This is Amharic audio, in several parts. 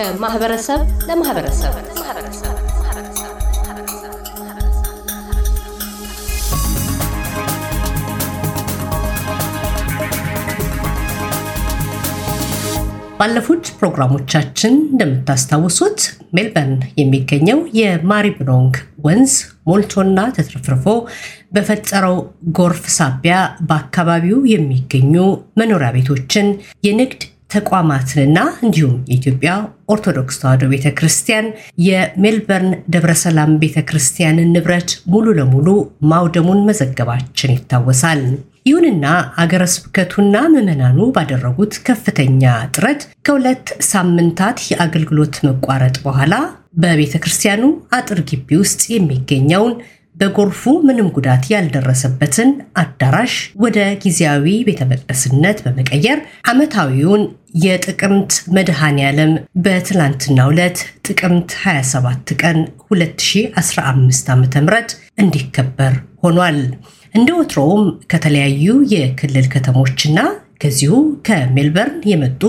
ከማህበረሰብ ለማህበረሰብ። ባለፉት ፕሮግራሞቻችን እንደምታስታውሱት ሜልበርን የሚገኘው የማሪብሮንግ ወንዝ ሞልቶና ተትረፍርፎ በፈጠረው ጎርፍ ሳቢያ በአካባቢው የሚገኙ መኖሪያ ቤቶችን፣ የንግድ ተቋማትንና እንዲሁም የኢትዮጵያ ኦርቶዶክስ ተዋሕዶ ቤተ ክርስቲያን የሜልበርን ደብረሰላም ቤተ ክርስቲያንን ንብረት ሙሉ ለሙሉ ማውደሙን መዘገባችን ይታወሳል። ይሁንና አገረ ስብከቱና ምዕመናኑ ባደረጉት ከፍተኛ ጥረት ከሁለት ሳምንታት የአገልግሎት መቋረጥ በኋላ በቤተ ክርስቲያኑ አጥር ግቢ ውስጥ የሚገኘውን በጎርፉ ምንም ጉዳት ያልደረሰበትን አዳራሽ ወደ ጊዜያዊ ቤተ መቅደስነት በመቀየር ዓመታዊውን የጥቅምት መድኃኔ ዓለም በትላንትናው ዕለት ጥቅምት 27 ቀን 2015 ዓ ም እንዲከበር ሆኗል። እንደ ወትሮውም ከተለያዩ የክልል ከተሞችና ከዚሁ ከሜልበርን የመጡ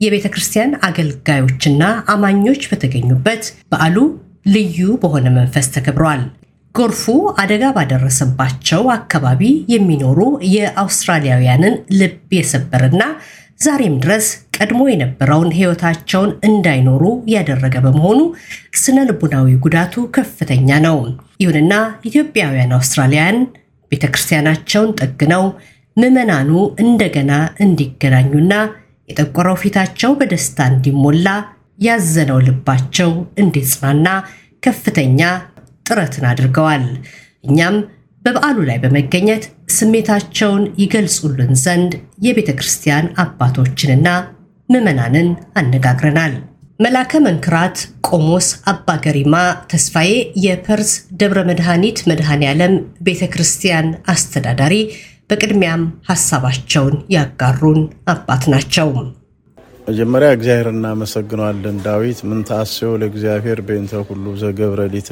የቤተ ክርስቲያን አገልጋዮችና አማኞች በተገኙበት በዓሉ ልዩ በሆነ መንፈስ ተከብሯል። ጎርፉ አደጋ ባደረሰባቸው አካባቢ የሚኖሩ የአውስትራሊያውያንን ልብ የሰበርና ዛሬም ድረስ ቀድሞ የነበረውን ሕይወታቸውን እንዳይኖሩ ያደረገ በመሆኑ ስነ ልቡናዊ ጉዳቱ ከፍተኛ ነው። ይሁንና ኢትዮጵያውያን አውስትራሊያን ቤተ ክርስቲያናቸውን ጠግነው ምዕመናኑ እንደገና እንዲገናኙና የጠቆረው ፊታቸው በደስታ እንዲሞላ ያዘነው ልባቸው እንዲጽናና ከፍተኛ ጥረትን አድርገዋል። እኛም በበዓሉ ላይ በመገኘት ስሜታቸውን ይገልጹልን ዘንድ የቤተ ክርስቲያን አባቶችንና ምዕመናንን አነጋግረናል። መላከ መንክራት ቆሞስ አባ ገሪማ ተስፋዬ የፐርስ ደብረ መድኃኒት መድኃኔ ዓለም ቤተ ክርስቲያን አስተዳዳሪ በቅድሚያም ሀሳባቸውን ያጋሩን አባት ናቸው። መጀመሪያ እግዚአብሔር እናመሰግነዋለን። ዳዊት ምን ታስዮ ለእግዚአብሔር በእንተ ሁሉ ዘገብረ ሊተ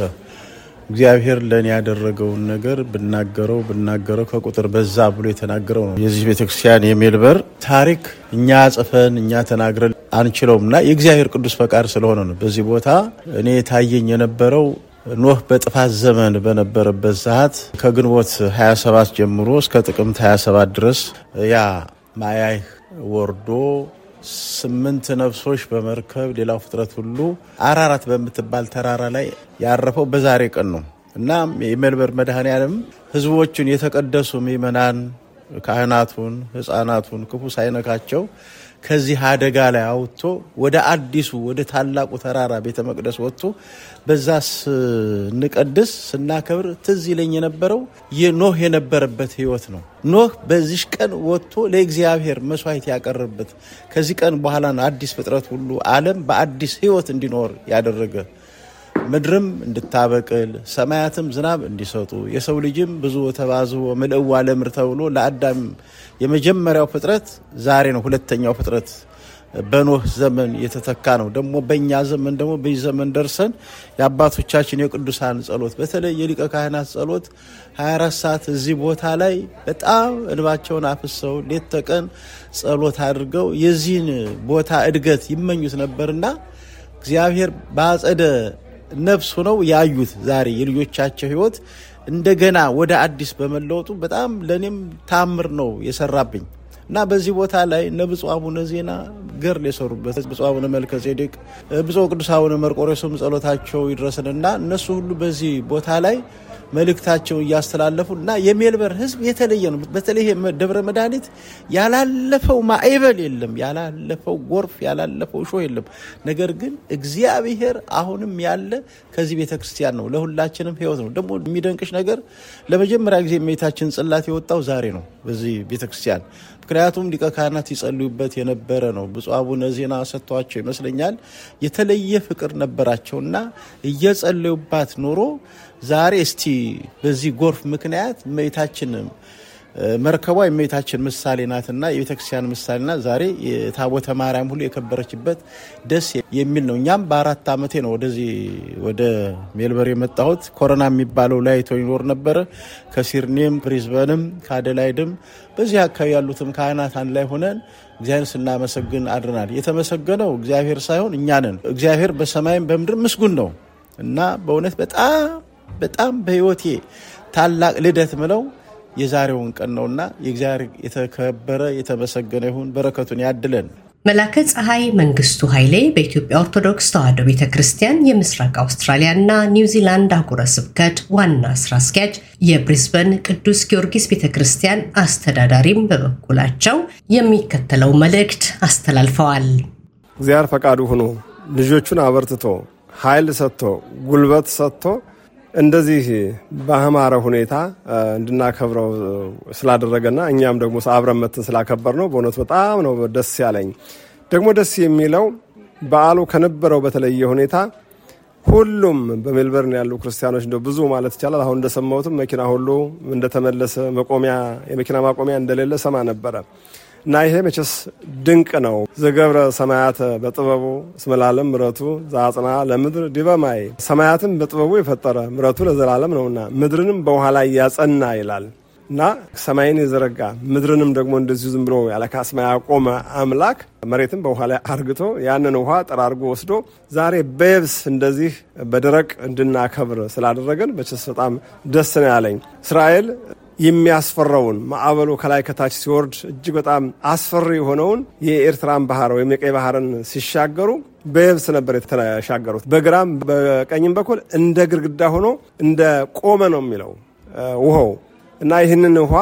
እግዚአብሔር ለእኔ ያደረገውን ነገር ብናገረው ብናገረው ከቁጥር በዛ ብሎ የተናገረው ነው። የዚህ ቤተክርስቲያን የሜልበር ታሪክ እኛ ጽፈን እኛ ተናግረን አንችለውም እና የእግዚአብሔር ቅዱስ ፈቃድ ስለሆነ ነው። በዚህ ቦታ እኔ የታየኝ የነበረው ኖህ በጥፋት ዘመን በነበረበት ሰዓት ከግንቦት 27 ጀምሮ እስከ ጥቅምት 27 ድረስ ያ ማያህ ወርዶ ስምንት ነፍሶች በመርከብ ሌላው ፍጥረት ሁሉ አራራት በምትባል ተራራ ላይ ያረፈው በዛሬ ቀን ነው። እና የሜልበር መድኃኔ ዓለም ሕዝቦቹን የተቀደሱ ምእመናን ካህናቱን፣ ሕፃናቱን ክፉ ሳይነካቸው ከዚህ አደጋ ላይ አውጥቶ ወደ አዲሱ ወደ ታላቁ ተራራ ቤተ መቅደስ ወጥቶ በዛ ስንቀድስ ስናከብር ትዝ ይለኝ የነበረው የኖህ የነበረበት ህይወት ነው። ኖህ በዚህ ቀን ወጥቶ ለእግዚአብሔር መስዋዕት ያቀረበት ከዚህ ቀን በኋላ አዲስ ፍጥረት ሁሉ ዓለም በአዲስ ህይወት እንዲኖር ያደረገ ምድርም እንድታበቅል ሰማያትም ዝናብ እንዲሰጡ የሰው ልጅም ብዙ ተባዝቦ ምልእዋ ለምድር ተብሎ ለአዳም የመጀመሪያው ፍጥረት ዛሬ ነው። ሁለተኛው ፍጥረት በኖህ ዘመን የተተካ ነው። ደግሞ በእኛ ዘመን ደግሞ በዚህ ዘመን ደርሰን የአባቶቻችን የቅዱሳን ጸሎት በተለይ የሊቀ ካህናት ጸሎት 24 ሰዓት እዚህ ቦታ ላይ በጣም እንባቸውን አፍሰው ሌት ተቀን ጸሎት አድርገው የዚህን ቦታ እድገት ይመኙት ነበርና እግዚአብሔር በአጸደ ነፍስ ሆነው ያዩት ዛሬ የልጆቻቸው ህይወት እንደገና ወደ አዲስ በመለወጡ በጣም ለእኔም ታምር ነው የሰራብኝ። እና በዚህ ቦታ ላይ እነ ብፁዕ አቡነ ዜና ገርል የሰሩበት ብፁዕ አቡነ መልከ ጼዴቅ፣ ብፁዕ ቅዱስ አቡነ መርቆሬዎስም ጸሎታቸው ይድረስንና እነሱ ሁሉ በዚህ ቦታ ላይ መልእክታቸው እያስተላለፉ እና የሜልበር ህዝብ የተለየ ነው። በተለይ ደብረ መድኃኒት ያላለፈው ማዕበል የለም፣ ያላለፈው ጎርፍ፣ ያላለፈው እሾህ የለም። ነገር ግን እግዚአብሔር አሁንም ያለ ከዚህ ቤተ ክርስቲያን ነው፣ ለሁላችንም ህይወት ነው። ደግሞ የሚደንቅሽ ነገር ለመጀመሪያ ጊዜ የእመቤታችን ጽላት የወጣው ዛሬ ነው በዚህ ቤተ ክርስቲያን። ምክንያቱም ሊቀ ካህናት ይጸልዩበት የነበረ ነው። ብፁዕ አቡነ ዜና ሰጥቷቸው ይመስለኛል የተለየ ፍቅር ነበራቸውና እየጸለዩባት ኖሮ ዛሬ እስቲ በዚህ ጎርፍ ምክንያት እመቤታችን መርከቧ የእመቤታችን ምሳሌ ናትና የቤተክርስቲያን ምሳሌ ናት። ዛሬ የታቦተ ማርያም ሁሉ የከበረችበት ደስ የሚል ነው። እኛም በአራት ዓመቴ ነው ወደዚህ ወደ ሜልበር የመጣሁት። ኮሮና የሚባለው ላይቶ ይኖር ነበረ። ከሲድኒም ብሪዝበንም ከአደላይድም በዚህ አካባቢ ያሉትም ካህናት አንድ ላይ ሆነን እግዚአብሔር ስናመሰግን አድረናል። የተመሰገነው እግዚአብሔር ሳይሆን እኛ እግዚአብሔር በሰማይም በምድር ምስጉን ነው እና በእውነት በጣም በጣም በሕይወቴ ታላቅ ልደት ምለው የዛሬውን ቀን ነውና የእግዚአብሔር የተከበረ የተመሰገነ ይሁን፣ በረከቱን ያድለን። መላከ ፀሐይ መንግስቱ ኃይሌ በኢትዮጵያ ኦርቶዶክስ ተዋሕዶ ቤተ ክርስቲያን የምስራቅ አውስትራሊያና ኒውዚላንድ አህጉረ ስብከት ዋና ስራ አስኪያጅ፣ የብሪስበን ቅዱስ ጊዮርጊስ ቤተ ክርስቲያን አስተዳዳሪም በበኩላቸው የሚከተለው መልእክት አስተላልፈዋል። እግዚአብሔር ፈቃዱ ሆኖ ልጆቹን አበርትቶ ኃይል ሰጥቶ ጉልበት ሰጥቶ እንደዚህ በአማረ ሁኔታ እንድናከብረው ስላደረገና እኛም ደግሞ አብረን መተን ስላከበር ነው በእውነቱ በጣም ነው ደስ ያለኝ። ደግሞ ደስ የሚለው በዓሉ ከነበረው በተለየ ሁኔታ ሁሉም በሜልበርን ያሉ ክርስቲያኖች እንደ ብዙ ማለት ይቻላል አሁን እንደሰማሁትም መኪና ሁሉ እንደተመለሰ መቆሚያ የመኪና ማቆሚያ እንደሌለ ሰማ ነበረ እና ይሄ መቼስ ድንቅ ነው። ዘገብረ ሰማያተ በጥበቡ እስመ ለዓለም ምሕረቱ ዘአጽንዐ ለምድር ዲበ ማይ ሰማያትን በጥበቡ የፈጠረ ምሕረቱ ለዘላለም ነውና ምድርንም በውሃ ላይ ያጸና ይላል እና ሰማይን የዘረጋ ምድርንም ደግሞ እንደዚሁ ዝም ብሎ ያለ ካስማ ያቆመ አምላክ መሬትን በውሃ ላይ አርግቶ ያንን ውሃ ጠራርጎ ወስዶ ዛሬ በየብስ እንደዚህ በደረቅ እንድናከብር ስላደረገን መቼስ በጣም ደስ ነው ያለኝ። እስራኤል የሚያስፈራውን ማዕበሉ ከላይ ከታች ሲወርድ እጅግ በጣም አስፈሪ የሆነውን የኤርትራን ባህር ወይም የቀይ ባህርን ሲሻገሩ በየብስ ነበር የተሻገሩት። በግራም በቀኝም በኩል እንደ ግድግዳ ሆኖ እንደ ቆመ ነው የሚለው ውሃው እና ይህንን ውሃ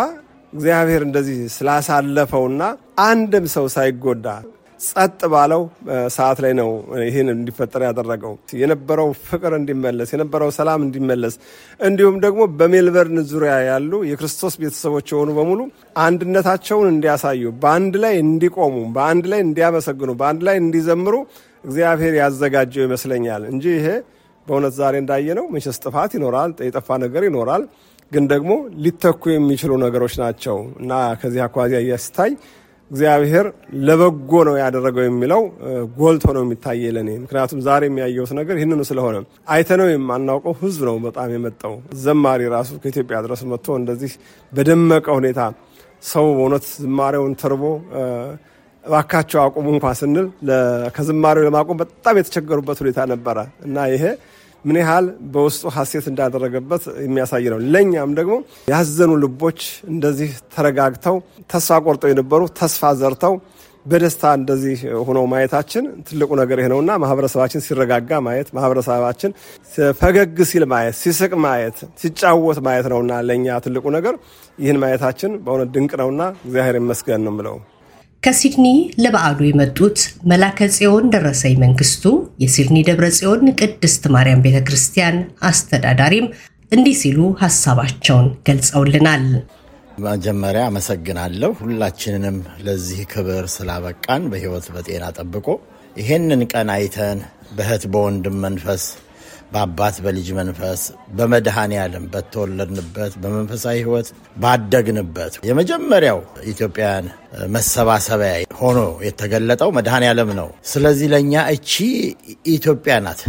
እግዚአብሔር እንደዚህ ስላሳለፈውና አንድም ሰው ሳይጎዳ ጸጥ ባለው ሰዓት ላይ ነው ይህን እንዲፈጠር ያደረገው። የነበረው ፍቅር እንዲመለስ፣ የነበረው ሰላም እንዲመለስ እንዲሁም ደግሞ በሜልበርን ዙሪያ ያሉ የክርስቶስ ቤተሰቦች የሆኑ በሙሉ አንድነታቸውን እንዲያሳዩ፣ በአንድ ላይ እንዲቆሙ፣ በአንድ ላይ እንዲያመሰግኑ፣ በአንድ ላይ እንዲዘምሩ እግዚአብሔር ያዘጋጀው ይመስለኛል እንጂ ይሄ በእውነት ዛሬ እንዳየነው መቼስ ጥፋት ይኖራል፣ የጠፋ ነገር ይኖራል። ግን ደግሞ ሊተኩ የሚችሉ ነገሮች ናቸው እና ከዚህ አኳያ እያስታይ እግዚአብሔር ለበጎ ነው ያደረገው የሚለው ጎልቶ ነው የሚታየ ለኔ። ምክንያቱም ዛሬ የሚያየውት ነገር ይህንኑ ስለሆነ አይተነው የማናውቀው ሕዝብ ነው በጣም የመጣው። ዘማሪ ራሱ ከኢትዮጵያ ድረስ መጥቶ እንደዚህ በደመቀ ሁኔታ ሰው በእውነት ዝማሬውን ተርቦ እባካቸው አቁሙ እንኳ ስንል ከዝማሬው ለማቆም በጣም የተቸገሩበት ሁኔታ ነበረ እና ይሄ ምን ያህል በውስጡ ሀሴት እንዳደረገበት የሚያሳይ ነው። ለእኛም ደግሞ ያዘኑ ልቦች እንደዚህ ተረጋግተው ተስፋ ቆርጠው የነበሩ ተስፋ ዘርተው በደስታ እንደዚህ ሆነው ማየታችን ትልቁ ነገር ይህ ነውና ማህበረሰባችን ሲረጋጋ ማየት፣ ማህበረሰባችን ፈገግ ሲል ማየት፣ ሲስቅ ማየት፣ ሲጫወት ማየት ነውና ለእኛ ትልቁ ነገር ይህን ማየታችን በእውነት ድንቅ ነውና እግዚአብሔር ይመስገን ነው የምለው። ከሲድኒ ለበዓሉ የመጡት መላከ ጽዮን ደረሰኝ መንግስቱ የሲድኒ ደብረ ጽዮን ቅድስት ማርያም ቤተ ክርስቲያን አስተዳዳሪም እንዲህ ሲሉ ሀሳባቸውን ገልጸውልናል። መጀመሪያ አመሰግናለሁ። ሁላችንንም ለዚህ ክብር ስላበቃን በሕይወት በጤና ጠብቆ ይሄንን ቀን አይተን በእህት በወንድም መንፈስ በአባት በልጅ መንፈስ በመድኃኔ ዓለም በተወለድንበት በመንፈሳዊ ሕይወት ባደግንበት የመጀመሪያው ኢትዮጵያን መሰባሰቢያ ሆኖ የተገለጠው መድኃኔ ዓለም ነው። ስለዚህ ለእኛ እቺ ኢትዮጵያ ናት።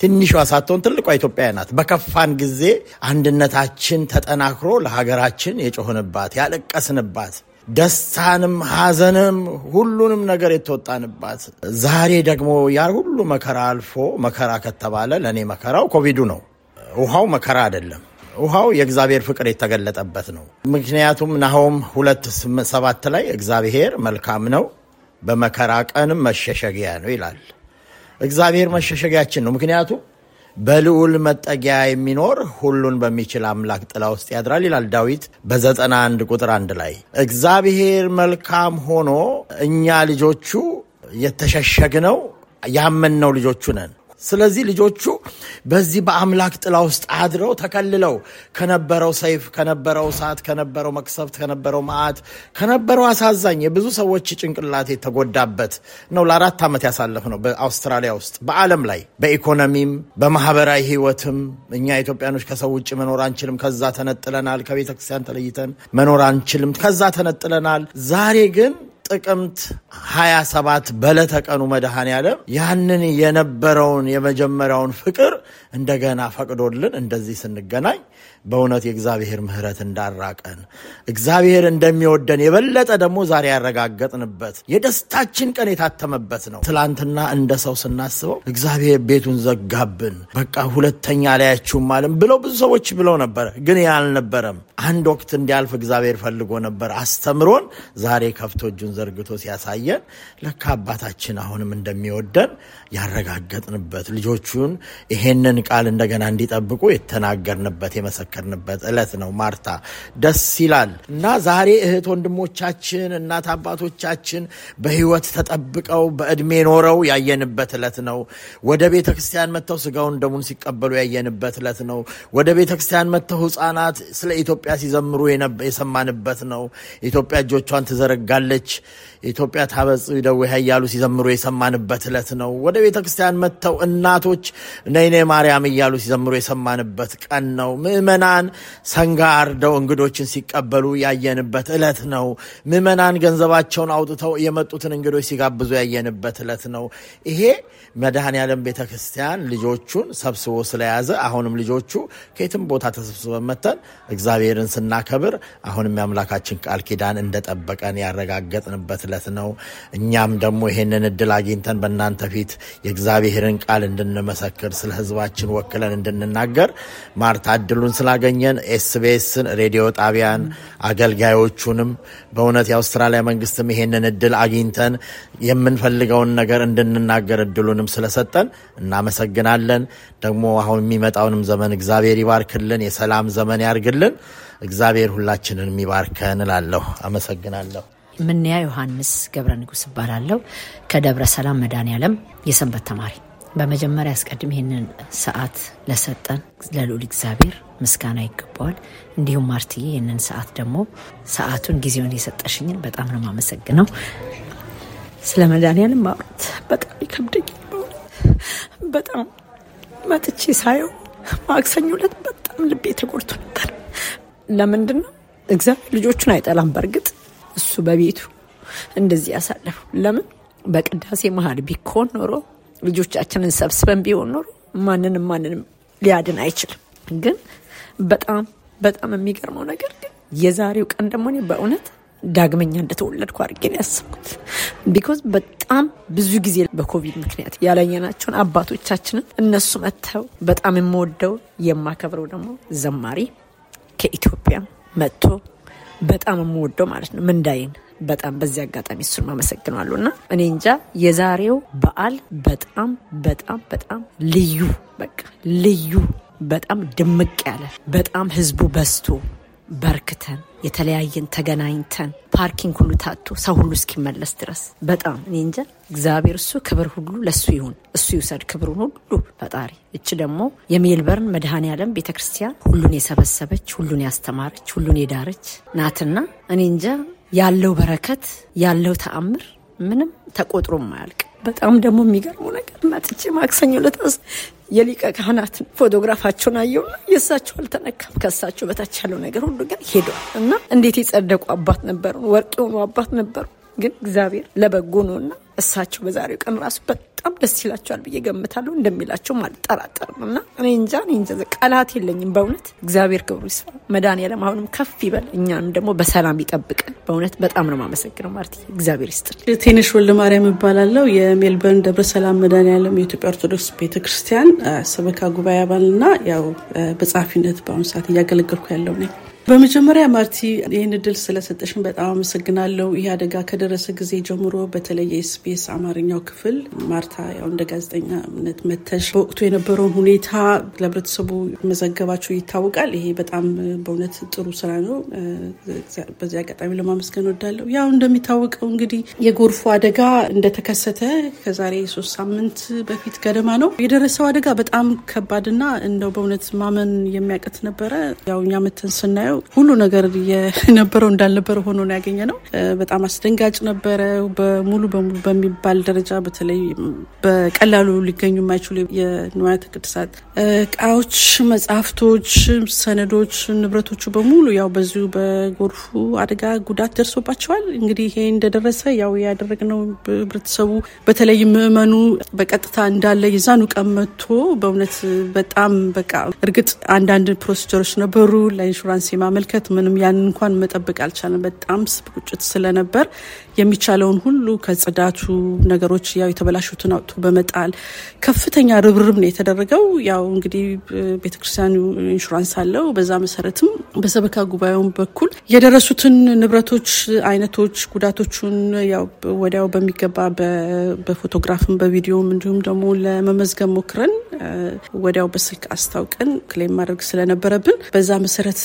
ትንሿ ሳትሆን ትልቋ ኢትዮጵያ ናት። በከፋን ጊዜ አንድነታችን ተጠናክሮ ለሀገራችን የጮህንባት ያለቀስንባት ደስታንም ሐዘንም ሁሉንም ነገር የተወጣንባት ዛሬ ደግሞ ያ ሁሉ መከራ አልፎ መከራ ከተባለ ለእኔ መከራው ኮቪዱ ነው። ውሃው መከራ አይደለም። ውሃው የእግዚአብሔር ፍቅር የተገለጠበት ነው። ምክንያቱም ናሆም ሁለት ሰባት ላይ እግዚአብሔር መልካም ነው፣ በመከራ ቀንም መሸሸጊያ ነው ይላል። እግዚአብሔር መሸሸጊያችን ነው። ምክንያቱም በልዑል መጠጊያ የሚኖር ሁሉን በሚችል አምላክ ጥላ ውስጥ ያድራል ይላል ዳዊት በዘጠና አንድ ቁጥር አንድ ላይ እግዚአብሔር መልካም ሆኖ እኛ ልጆቹ የተሸሸግነው ያመንነው ልጆቹ ነን። ስለዚህ ልጆቹ በዚህ በአምላክ ጥላ ውስጥ አድረው ተከልለው ከነበረው ሰይፍ፣ ከነበረው እሳት፣ ከነበረው መቅሰፍት፣ ከነበረው መዓት፣ ከነበረው አሳዛኝ የብዙ ሰዎች ጭንቅላት የተጎዳበት ነው ለአራት ዓመት ያሳለፍ ነው በአውስትራሊያ ውስጥ በዓለም ላይ በኢኮኖሚም በማህበራዊ ህይወትም እኛ ኢትዮጵያኖች ከሰው ውጭ መኖር አንችልም። ከዛ ተነጥለናል። ከቤተ ክርስቲያን ተለይተን መኖር አንችልም። ከዛ ተነጥለናል። ዛሬ ግን ጥቅምት 27 በዕለተ ቀኑ መድኃኔ ዓለም ያንን የነበረውን የመጀመሪያውን ፍቅር እንደገና ፈቅዶልን እንደዚህ ስንገናኝ በእውነት የእግዚአብሔር ምሕረት እንዳራቀን እግዚአብሔር እንደሚወደን የበለጠ ደግሞ ዛሬ ያረጋገጥንበት የደስታችን ቀን የታተመበት ነው። ትላንትና እንደ ሰው ስናስበው እግዚአብሔር ቤቱን ዘጋብን፣ በቃ ሁለተኛ ላያችሁም አለም ብለው ብዙ ሰዎች ብለው ነበር። ግን ያ አልነበረም። አንድ ወቅት እንዲያልፍ እግዚአብሔር ፈልጎ ነበር። አስተምሮን ዛሬ ከፍቶ እጁን ዘርግቶ ሲያሳየን ለካ አባታችን አሁንም እንደሚወደን ያረጋገጥንበት ልጆቹን ይሄንን ቃል እንደገና እንዲጠብቁ የተናገርንበት የመሰከርንበት ዕለት ነው። ማርታ ደስ ይላል እና ዛሬ እህት ወንድሞቻችን፣ እናት አባቶቻችን በሕይወት ተጠብቀው በዕድሜ ኖረው ያየንበት ዕለት ነው። ወደ ቤተ ክርስቲያን መጥተው ስጋውን ደሙን ሲቀበሉ ያየንበት ዕለት ነው። ወደ ቤተ ክርስቲያን መጥተው ሕፃናት ስለ ኢትዮጵያ ሲዘምሩ የሰማንበት ነው። ኢትዮጵያ እጆቿን ትዘረጋለች ኢትዮጵያ ታበጽ ደዌሃ እያሉ ሲዘምሩ የሰማንበት ዕለት ነው። ወደ ቤተ ክርስቲያን መጥተው እናቶች ነይኔ ማርያም እያሉ ሲዘምሩ የሰማንበት ቀን ነው። ምዕመናን ሰንጋ አርደው እንግዶችን ሲቀበሉ ያየንበት ዕለት ነው። ምዕመናን ገንዘባቸውን አውጥተው የመጡትን እንግዶች ሲጋብዙ ያየንበት ዕለት ነው። ይሄ መድኃኔ ዓለም ቤተ ክርስቲያን ልጆቹን ሰብስቦ ስለያዘ አሁንም ልጆቹ ከየትም ቦታ ተሰብስበን መተን እግዚአብሔርን ስናከብር አሁንም የአምላካችን ቃል ኪዳን እንደጠበቀን ያረጋገጥንበት ዕለት ነው። እኛም ደግሞ ይሄንን እድል አግኝተን በእናንተ ፊት የእግዚአብሔርን ቃል እንድንመሰክር ስለ ሕዝባችን ወክለን እንድንናገር ማርታ እድሉን ስላገኘን ኤስቢኤስን ሬዲዮ ጣቢያን አገልጋዮቹንም በእውነት የአውስትራሊያ መንግስትም ይሄንን እድል አግኝተን የምንፈልገውን ነገር እንድንናገር እድሉንም ስለሰጠን እናመሰግናለን። ደግሞ አሁን የሚመጣውንም ዘመን እግዚአብሔር ይባርክልን፣ የሰላም ዘመን ያርግልን። እግዚአብሔር ሁላችንን የሚባርከን እላለሁ። አመሰግናለሁ። ምንያ ዮሐንስ ገብረ ንጉስ እባላለሁ ከደብረ ሰላም መድኃኔዓለም የሰንበት ተማሪ። በመጀመሪያ አስቀድም ይህንን ሰዓት ለሰጠን ለልዑል እግዚአብሔር ምስጋና ይገባዋል። እንዲሁም ማርትዬ ይህንን ሰዓት ደግሞ ሰዓቱን ጊዜውን የሰጠሽኝን በጣም ነው የማመሰግነው። ስለ መድኃኔዓለም ማውራት በጣም ይከብደኛል። በጣም መጥቼ ሳየው ማክሰኞ ዕለት በጣም ልቤ ተጎድቶ ነበር። ለምንድን ነው እግዚአብሔር ልጆቹን አይጠላም። በእርግጥ እሱ በቤቱ እንደዚህ ያሳለፉ። ለምን በቅዳሴ መሀል ቢኮን ኖሮ ልጆቻችንን ሰብስበን ቢሆን ኖሮ ማንንም ማንንም ሊያድን አይችልም። ግን በጣም በጣም የሚገርመው ነገር ግን የዛሬው ቀን ደግሞ እኔ በእውነት ዳግመኛ እንደተወለድኩ አድርጌ ነው ያሰብኩት። because በጣም ብዙ ጊዜ በኮቪድ ምክንያት ያላየናቸውን አባቶቻችንን እነሱ መጥተው በጣም የምወደው የማከብረው ደግሞ ዘማሪ ከኢትዮጵያ መጥቶ በጣም የምወደው ማለት ነው ምንዳዬን በጣም በዚህ አጋጣሚ እሱን ማመሰግነዋለሁ እና እኔ እንጃ የዛሬው በዓል በጣም በጣም በጣም ልዩ በቃ ልዩ በጣም ድምቅ ያለ በጣም ህዝቡ በዝቶ በርክተን የተለያየን ተገናኝተን parking ሁሉ ታጥቶ ሰው ሁሉ እስኪመለስ ድረስ በጣም እኔ እንጃ እግዚአብሔር እሱ ክብር ሁሉ ለሱ ይሁን፣ እሱ ይውሰድ ክብሩን ሁሉ ፈጣሪ። እቺ ደግሞ የሜልበርን መድኃኔ ዓለም ቤተ ሁሉን የሰበሰበች ሁሉን ያስተማረች ሁሉን የዳረች ናትና እኔ እንጃ ያለው በረከት ያለው ተአምር ምንም ተቆጥሮ ማያልቅ። በጣም ደግሞ የሚገርመው ነገር መጥቼ ማክሰኞ ዕለት የሊቀ ካህናትን ፎቶግራፋቸውን አየውና የእሳቸው አልተነካም። ከእሳቸው በታች ያለው ነገር ሁሉ ግን ሄዷል እና እንዴት የጸደቁ አባት ነበሩ፣ ወርቅ የሆኑ አባት ነበሩ። ግን እግዚአብሔር ለበጎ ነውና እሳቸው በዛሬው ቀን ራሱ በጣም ደስ ይላቸዋል ብዬ ገምታለሁ። እንደሚላቸውም አልጠራጠርም እና እኔ እንጃ እኔ እንጃ ቃላት የለኝም። በእውነት እግዚአብሔር ክብሩ ይስፋ። መድኃኔዓለም አሁንም ከፍ ይበል፣ እኛንም ደግሞ በሰላም ይጠብቀን። በእውነት በጣም ነው የማመሰግነው ማለት እግዚአብሔር ይስጥል። ቴነሽ ወልደ ማርያም እባላለሁ። የሜልበርን ደብረ ሰላም መድኃኔዓለም የኢትዮጵያ ኦርቶዶክስ ቤተክርስቲያን ሰበካ ጉባኤ አባልና ያው በጸሐፊነት በአሁኑ ሰዓት እያገለገልኩ ያለው ነኝ። በመጀመሪያ ማርቲ ይህን እድል ስለሰጠሽን በጣም አመሰግናለሁ። ይህ አደጋ ከደረሰ ጊዜ ጀምሮ በተለይ የኤስቢኤስ አማርኛው ክፍል ማርታ ያው እንደ ጋዜጠኛነት መተሽ በወቅቱ የነበረውን ሁኔታ ለህብረተሰቡ መዘገባችሁ ይታወቃል። ይሄ በጣም በእውነት ጥሩ ስራ ነው። በዚህ አጋጣሚ ለማመስገን ወዳለሁ። ያው እንደሚታወቀው እንግዲህ የጎርፉ አደጋ እንደተከሰተ ከዛሬ ሶስት ሳምንት በፊት ገደማ ነው የደረሰው አደጋ በጣም ከባድና እንደው በእውነት ማመን የሚያቅት ነበረ። ያው እኛ መተን ስናየው ሁሉ ነገር የነበረው እንዳልነበረ ሆኖ ነው ያገኘ ነው። በጣም አስደንጋጭ ነበረ። በሙሉ በሙሉ በሚባል ደረጃ በተለይ በቀላሉ ሊገኙ የማይችሉ የንዋያተ ቅድሳት እቃዎች፣ መጽሐፍቶች፣ ሰነዶች፣ ንብረቶቹ በሙሉ ያው በዚሁ በጎርፉ አደጋ ጉዳት ደርሶባቸዋል። እንግዲህ ይሄ እንደደረሰ ያው ያደረግነው ህብረተሰቡ በተለይ ምዕመኑ በቀጥታ እንዳለ የዛኑ ቀን በእውነት በጣም በቃ እርግጥ አንዳንድ ፕሮሲጀሮች ነበሩ ለኢንሹራንስ የማመልከት ምንም ያን እንኳን መጠበቅ አልቻለም። በጣም ቁጭት ስለነበር የሚቻለውን ሁሉ ከጽዳቱ ነገሮች ያው የተበላሹትን አውጥቶ በመጣል ከፍተኛ ርብርብ ነው የተደረገው። ያው እንግዲህ ቤተክርስቲያኑ ኢንሹራንስ አለው። በዛ መሰረትም በሰበካ ጉባኤውን በኩል የደረሱትን ንብረቶች አይነቶች፣ ጉዳቶቹን ያው ወዲያው በሚገባ በፎቶግራፍም በቪዲዮም እንዲሁም ደግሞ ለመመዝገብ ሞክረን ወዲያው በስልክ አስታውቀን ክሌም ማድረግ ስለነበረብን በዛ መሰረት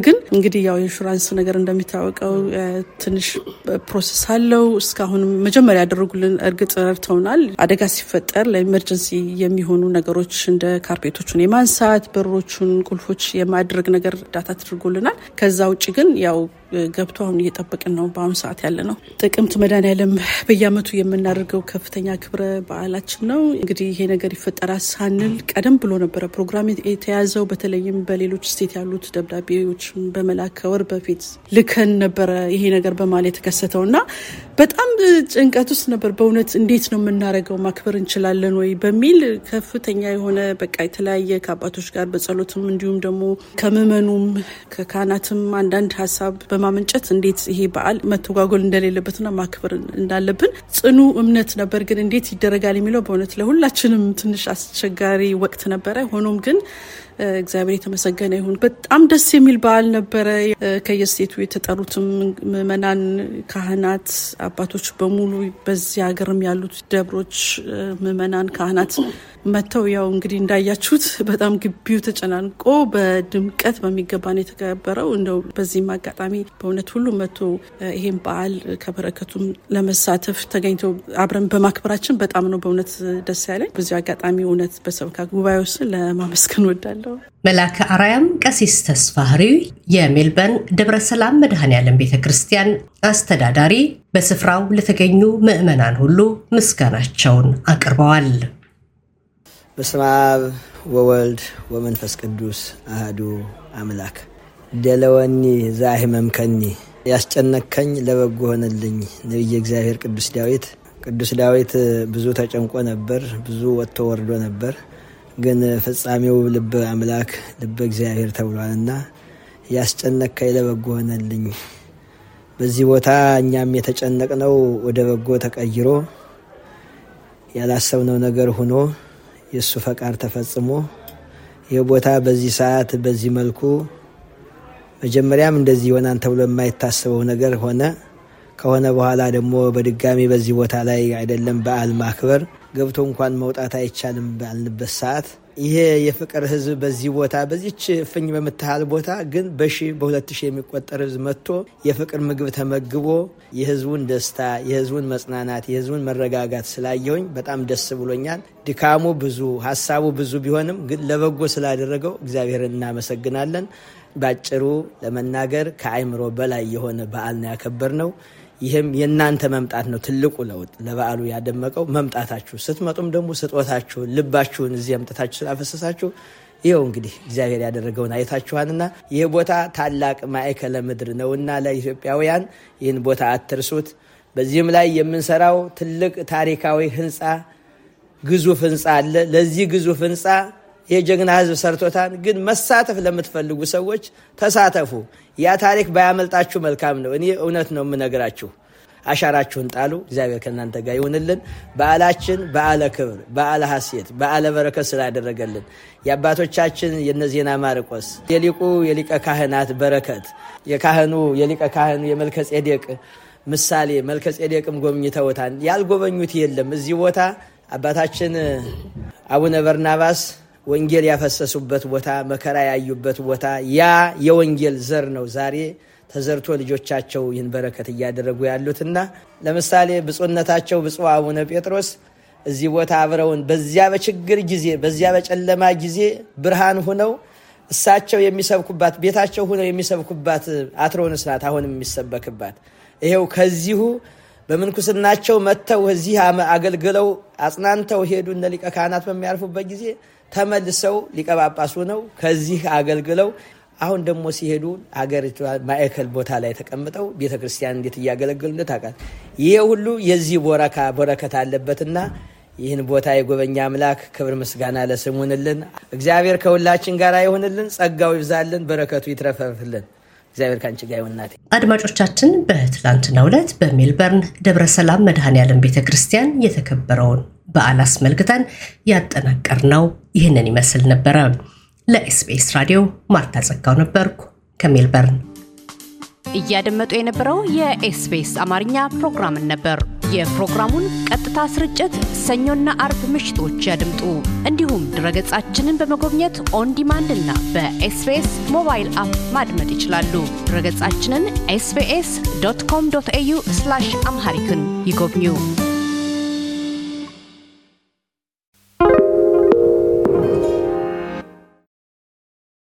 አደረግን። እንግዲህ ያው ኢንሹራንስ ነገር እንደሚታወቀው ትንሽ process አለው። እስካሁን መጀመሪያ ያደረጉልን እርግጥ ረድተውናል። አደጋ ሲፈጠር ለ emergency የሚሆኑ ነገሮች እንደ carpet ኦቹን የማንሳት በሮቹን፣ ቁልፎች የማድረግ ነገር እርዳታ ተደርጎልናል። ከዛ ውጭ ግን ያው ገብቶ አሁን እየጠበቅን ነው። በአሁኑ ሰዓት ያለ ነው ጥቅምት መድኃኔዓለም በየዓመቱ የምናደርገው ከፍተኛ ክብረ በዓላችን ነው። እንግዲህ ይሄ ነገር ይፈጠራል ሳንል ቀደም ብሎ ነበረ ፕሮግራም የተያዘው። በተለይም በሌሎች state ያሉት ደብዳቤዎች በመላክ ከወር በፊት ልከን ነበረ ይሄ ነገር በማል የተከሰተው እና በጣም ጭንቀት ውስጥ ነበር። በእውነት እንዴት ነው የምናደርገው? ማክበር እንችላለን ወይ በሚል ከፍተኛ የሆነ በቃ የተለያየ ከአባቶች ጋር በጸሎትም እንዲሁም ደግሞ ከምዕመኑም ከካህናትም አንዳንድ ሀሳብ በማመንጨት እንዴት ይሄ በዓል መተጓጎል እንደሌለበትና ማክበር እንዳለብን ጽኑ እምነት ነበር። ግን እንዴት ይደረጋል የሚለው በእውነት ለሁላችንም ትንሽ አስቸጋሪ ወቅት ነበረ። ሆኖም ግን እግዚአብሔር የተመሰገነ ይሁን። በጣም ደስ የሚል በዓል ነበረ። ከየስቴቱ የተጠሩትም ምዕመናን፣ ካህናት፣ አባቶች በሙሉ በዚህ ሀገርም ያሉት ደብሮች ምዕመናን፣ ካህናት መጥተው ያው እንግዲህ እንዳያችሁት በጣም ግቢው ተጨናንቆ በድምቀት በሚገባ ነው የተከበረው። እንደው በዚህም አጋጣሚ በእውነት ሁሉ መጥቶ ይሄን በዓል ከበረከቱም ለመሳተፍ ተገኝተው አብረን በማክበራችን በጣም ነው በእውነት ደስ ያለኝ። በዚህ አጋጣሚ እውነት በሰበካ ጉባኤ ውስጥ ለማመስገን ወዳለሁ። መላከ አራያም ቀሲስ ተስፋ ህሪው የሜልበርን ደብረ ሰላም መድኃኔዓለም ቤተ ክርስቲያን አስተዳዳሪ በስፍራው ለተገኙ ምዕመናን ሁሉ ምስጋናቸውን አቅርበዋል። በስመ አብ ወወልድ ወመንፈስ ቅዱስ አህዱ አምላክ ደለወኒ ዛሂመምከኒ ያስጨነከኝ ለበጎ ሆነልኝ። ነቢየ እግዚአብሔር ቅዱስ ዳዊት ቅዱስ ዳዊት ብዙ ተጨንቆ ነበር፣ ብዙ ወጥቶ ወርዶ ነበር። ግን ፍጻሜው ልበ አምላክ ልበ እግዚአብሔር ተብሏልና ያስጨነከኝ ለበጎ ሆነልኝ። በዚህ ቦታ እኛም የተጨነቅነው ወደ በጎ ተቀይሮ ያላሰብነው ነገር ሆኖ የእሱ ፈቃድ ተፈጽሞ ይህ ቦታ በዚህ ሰዓት በዚህ መልኩ መጀመሪያም እንደዚህ ይሆናል ተብሎ የማይታሰበው ነገር ሆነ። ከሆነ በኋላ ደግሞ በድጋሚ በዚህ ቦታ ላይ አይደለም በዓል ማክበር ገብቶ እንኳን መውጣት አይቻልም ባልንበት ሰዓት ይሄ የፍቅር ሕዝብ በዚህ ቦታ በዚች እፍኝ በምትሃል ቦታ ግን በሺ በሁለት ሺህ የሚቆጠር ሕዝብ መጥቶ የፍቅር ምግብ ተመግቦ የሕዝቡን ደስታ የሕዝቡን መጽናናት የሕዝቡን መረጋጋት ስላየሁኝ በጣም ደስ ብሎኛል። ድካሙ ብዙ ሀሳቡ ብዙ ቢሆንም ግን ለበጎ ስላደረገው እግዚአብሔርን እናመሰግናለን። ባጭሩ ለመናገር ከአይምሮ በላይ የሆነ በዓል ነው ያከበር ነው። ይህም የእናንተ መምጣት ነው ትልቁ ለውጥ ለበዓሉ ያደመቀው መምጣታችሁ። ስትመጡም ደግሞ ስጦታችሁን ልባችሁን እዚህ አምጥታችሁ ስላፈሰሳችሁ ይኸው እንግዲህ እግዚአብሔር ያደረገውን አይታችኋልና ይህ ቦታ ታላቅ ማዕከለ ምድር ነውና ለኢትዮጵያውያን ይህን ቦታ አትርሱት። በዚህም ላይ የምንሰራው ትልቅ ታሪካዊ ህንፃ ግዙፍ ህንፃ አለ። ለዚህ ግዙፍ ህንፃ የጀግና ህዝብ ሰርቶታል። ግን መሳተፍ ለምትፈልጉ ሰዎች ተሳተፉ። ያ ታሪክ ባያመልጣችሁ መልካም ነው። እኔ እውነት ነው የምነግራችሁ። አሻራችሁን ጣሉ። እግዚአብሔር ከእናንተ ጋር ይሁንልን። በዓላችን በዓለ ክብር፣ በዓለ ሐሴት፣ በዓለ በረከት ስላደረገልን የአባቶቻችን የነዜና ማርቆስ የሊቁ የሊቀ ካህናት በረከት የካህኑ የሊቀ ካህኑ የመልከ ጼዴቅ ምሳሌ መልከ ጼዴቅም ጎብኝተውታል። ያልጎበኙት የለም። እዚህ ቦታ አባታችን አቡነ በርናባስ ወንጌል ያፈሰሱበት ቦታ፣ መከራ ያዩበት ቦታ ያ የወንጌል ዘር ነው ዛሬ ተዘርቶ ልጆቻቸው ይህን በረከት እያደረጉ ያሉትና ለምሳሌ ብፁዕነታቸው ብፁዕ አቡነ ጴጥሮስ እዚህ ቦታ አብረውን በዚያ በችግር ጊዜ በዚያ በጨለማ ጊዜ ብርሃን ሁነው እሳቸው የሚሰብኩባት ቤታቸው ሁነው የሚሰብኩባት አትሮንስ ናት አሁንም የሚሰበክባት ይሄው ከዚሁ በምንኩስናቸው መጥተው እዚህ አገልግለው አጽናንተው ሄዱ። እነ ሊቀ ካህናት በሚያርፉበት ጊዜ ተመልሰው ሊቀ ጳጳስ ሆነው ከዚህ አገልግለው አሁን ደግሞ ሲሄዱ ሀገሪቷ ማዕከል ቦታ ላይ ተቀምጠው ቤተ ክርስቲያን እንዴት እያገለገሉ እንደ ታውቃል። ይሄ ሁሉ የዚህ ቦረካ በረከት አለበትና ይህን ቦታ የጎበኛ አምላክ ክብር ምስጋና ለስሙንልን። እግዚአብሔር ከሁላችን ጋር ይሁንልን፣ ጸጋው ይብዛልን፣ በረከቱ ይትረፈርፍልን። እግዚአብሔር ከአንቺ ጋር ይሁን እናቴ። አድማጮቻችን በትላንትናው ዕለት በሜልበርን ደብረ ሰላም መድኃኔዓለም ቤተ ክርስቲያን የተከበረውን በዓል አስመልክተን ያጠናቀርነው ይህንን ይመስል ነበረ። ለኤስቢኤስ ራዲዮ ማርታ ጸጋው ነበርኩ ከሜልበርን። እያደመጡ የነበረው የኤስቢኤስ አማርኛ ፕሮግራምን ነበር። የፕሮግራሙን ቀጥታ ስርጭት ሰኞና አርብ ምሽቶች ያድምጡ። እንዲሁም ድረገጻችንን በመጎብኘት on demand እና በኤስቢኤስ ሞባይል app ማድመጥ ይችላሉ። ድረገጻችንን ኤስቢኤስ ዶት ኮም ዶት ኤዩ አምሃሪክን ይጎብኙ።